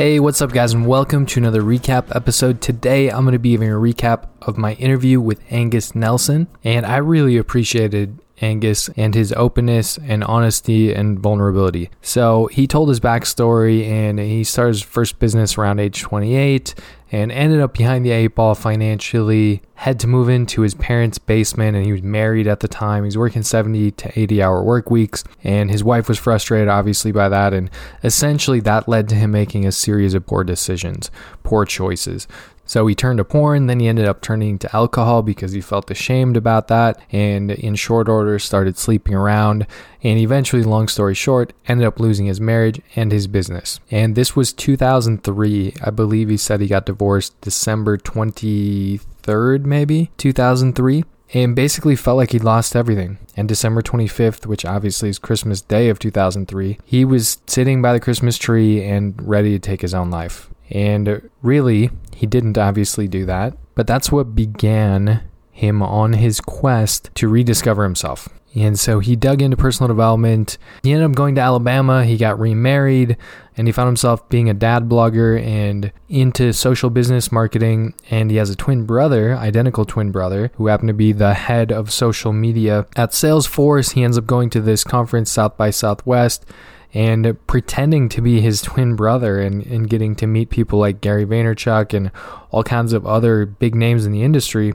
Hey, what's up, guys, and welcome to another recap episode. Today, I'm going to be giving a recap of my interview with Angus Nelson, and I really appreciated Angus and his openness and honesty and vulnerability. So, he told his backstory, and he started his first business around age 28 and ended up behind the eight ball financially. Had to move into his parents' basement, and he was married at the time. He was working 70 to 80 hour work weeks, and his wife was frustrated, obviously, by that. And essentially, that led to him making a series of poor decisions, poor choices. So he turned to porn, then he ended up turning to alcohol because he felt ashamed about that, and in short order started sleeping around, and eventually, long story short, ended up losing his marriage and his business. And this was 2003. I believe he said he got divorced December 23rd, maybe 2003 and basically felt like he'd lost everything. And December 25th, which obviously is Christmas Day of 2003, he was sitting by the Christmas tree and ready to take his own life. And really, he didn't obviously do that, but that's what began him on his quest to rediscover himself. And so he dug into personal development. He ended up going to Alabama. He got remarried and he found himself being a dad blogger and into social business marketing. And he has a twin brother, identical twin brother, who happened to be the head of social media at Salesforce. He ends up going to this conference, South by Southwest and pretending to be his twin brother and, and getting to meet people like Gary Vaynerchuk and all kinds of other big names in the industry.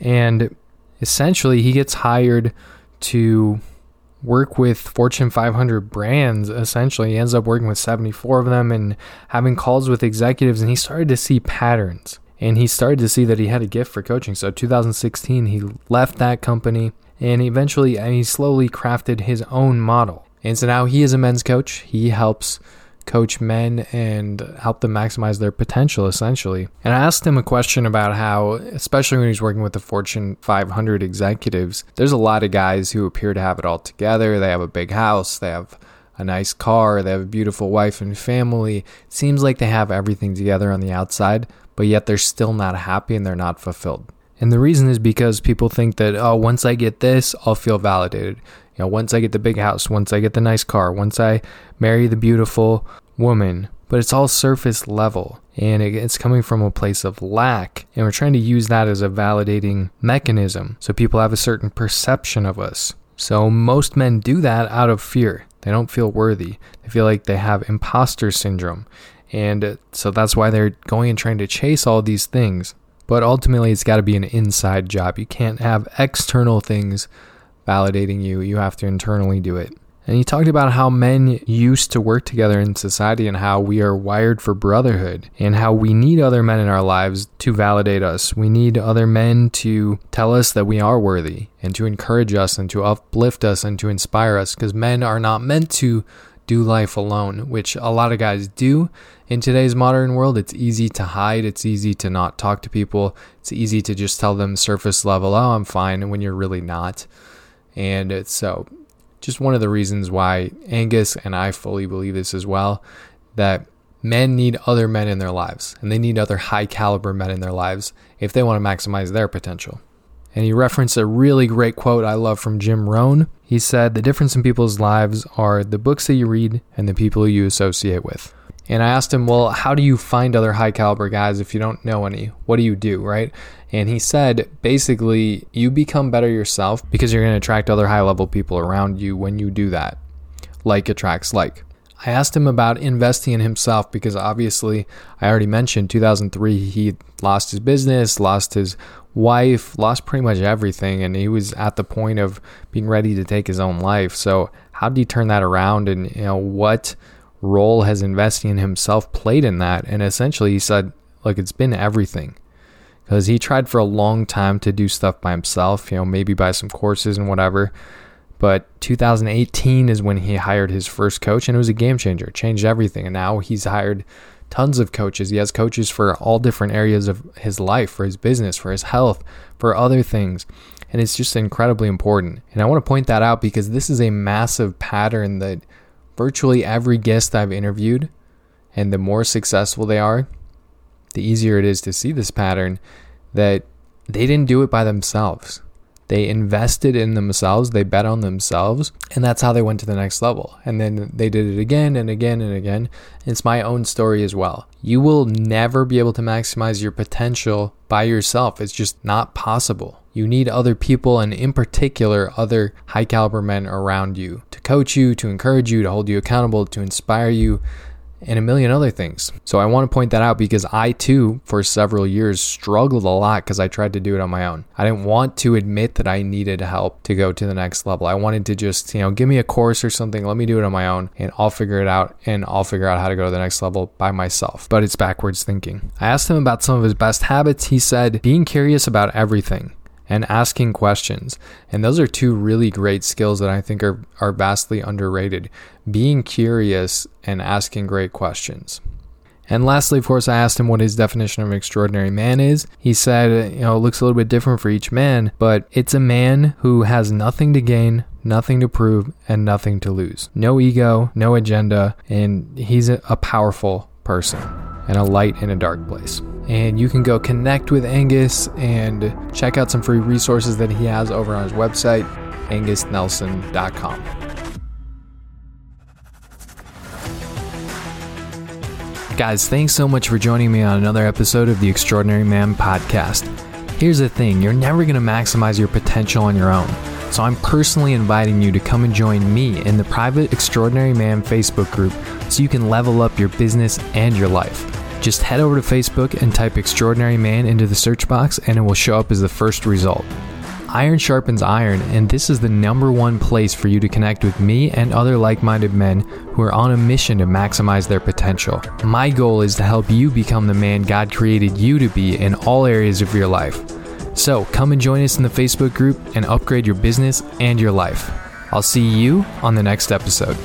And essentially, he gets hired to work with Fortune 500 brands. Essentially, he ends up working with 74 of them and having calls with executives, and he started to see patterns. And he started to see that he had a gift for coaching. So, 2016, he left that company and eventually, and he slowly crafted his own model. And so now he is a men's coach. He helps coach men and help them maximize their potential essentially. And I asked him a question about how, especially when he's working with the Fortune 500 executives, there's a lot of guys who appear to have it all together. They have a big house, they have a nice car, they have a beautiful wife and family. It seems like they have everything together on the outside, but yet they're still not happy and they're not fulfilled. And the reason is because people think that, oh, once I get this, I'll feel validated. You know, once I get the big house, once I get the nice car, once I marry the beautiful woman, but it's all surface level and it's coming from a place of lack. And we're trying to use that as a validating mechanism so people have a certain perception of us. So most men do that out of fear. They don't feel worthy. They feel like they have imposter syndrome. And so that's why they're going and trying to chase all these things. But ultimately, it's got to be an inside job. You can't have external things validating you, you have to internally do it. And he talked about how men used to work together in society and how we are wired for brotherhood and how we need other men in our lives to validate us. We need other men to tell us that we are worthy and to encourage us and to uplift us and to inspire us because men are not meant to do life alone, which a lot of guys do. In today's modern world, it's easy to hide, it's easy to not talk to people, it's easy to just tell them surface level, oh, I'm fine, when you're really not. And so, just one of the reasons why Angus and I fully believe this as well that men need other men in their lives and they need other high caliber men in their lives if they want to maximize their potential. And he referenced a really great quote I love from Jim Rohn. He said, The difference in people's lives are the books that you read and the people you associate with. And I asked him, Well, how do you find other high caliber guys if you don't know any? What do you do, right? And he said, basically, you become better yourself because you're going to attract other high level people around you when you do that. Like attracts like. I asked him about investing in himself because obviously, I already mentioned 2003, he lost his business, lost his wife, lost pretty much everything, and he was at the point of being ready to take his own life. So, how did he turn that around? And, you know, what role has investing in himself played in that? And essentially, he said, look, it's been everything. Because he tried for a long time to do stuff by himself, you know, maybe buy some courses and whatever. But 2018 is when he hired his first coach, and it was a game changer. Changed everything. And now he's hired tons of coaches. He has coaches for all different areas of his life, for his business, for his health, for other things. And it's just incredibly important. And I want to point that out because this is a massive pattern that virtually every guest I've interviewed, and the more successful they are, the easier it is to see this pattern that they didn't do it by themselves. They invested in themselves, they bet on themselves, and that's how they went to the next level. And then they did it again and again and again. It's my own story as well. You will never be able to maximize your potential by yourself, it's just not possible. You need other people, and in particular, other high caliber men around you coach you, to encourage you, to hold you accountable, to inspire you, and a million other things. So I want to point that out because I too, for several years, struggled a lot because I tried to do it on my own. I didn't want to admit that I needed help to go to the next level. I wanted to just, you know, give me a course or something, let me do it on my own, and I'll figure it out and I'll figure out how to go to the next level by myself. But it's backwards thinking. I asked him about some of his best habits. He said, being curious about everything and asking questions. And those are two really great skills that I think are, are vastly underrated being curious and asking great questions. And lastly, of course, I asked him what his definition of an extraordinary man is. He said, you know, it looks a little bit different for each man, but it's a man who has nothing to gain, nothing to prove, and nothing to lose. No ego, no agenda, and he's a powerful person and a light in a dark place. And you can go connect with Angus and check out some free resources that he has over on his website, angusnelson.com. Guys, thanks so much for joining me on another episode of the Extraordinary Man podcast. Here's the thing you're never going to maximize your potential on your own. So I'm personally inviting you to come and join me in the private Extraordinary Man Facebook group so you can level up your business and your life. Just head over to Facebook and type Extraordinary Man into the search box, and it will show up as the first result. Iron sharpens iron, and this is the number one place for you to connect with me and other like minded men who are on a mission to maximize their potential. My goal is to help you become the man God created you to be in all areas of your life. So come and join us in the Facebook group and upgrade your business and your life. I'll see you on the next episode.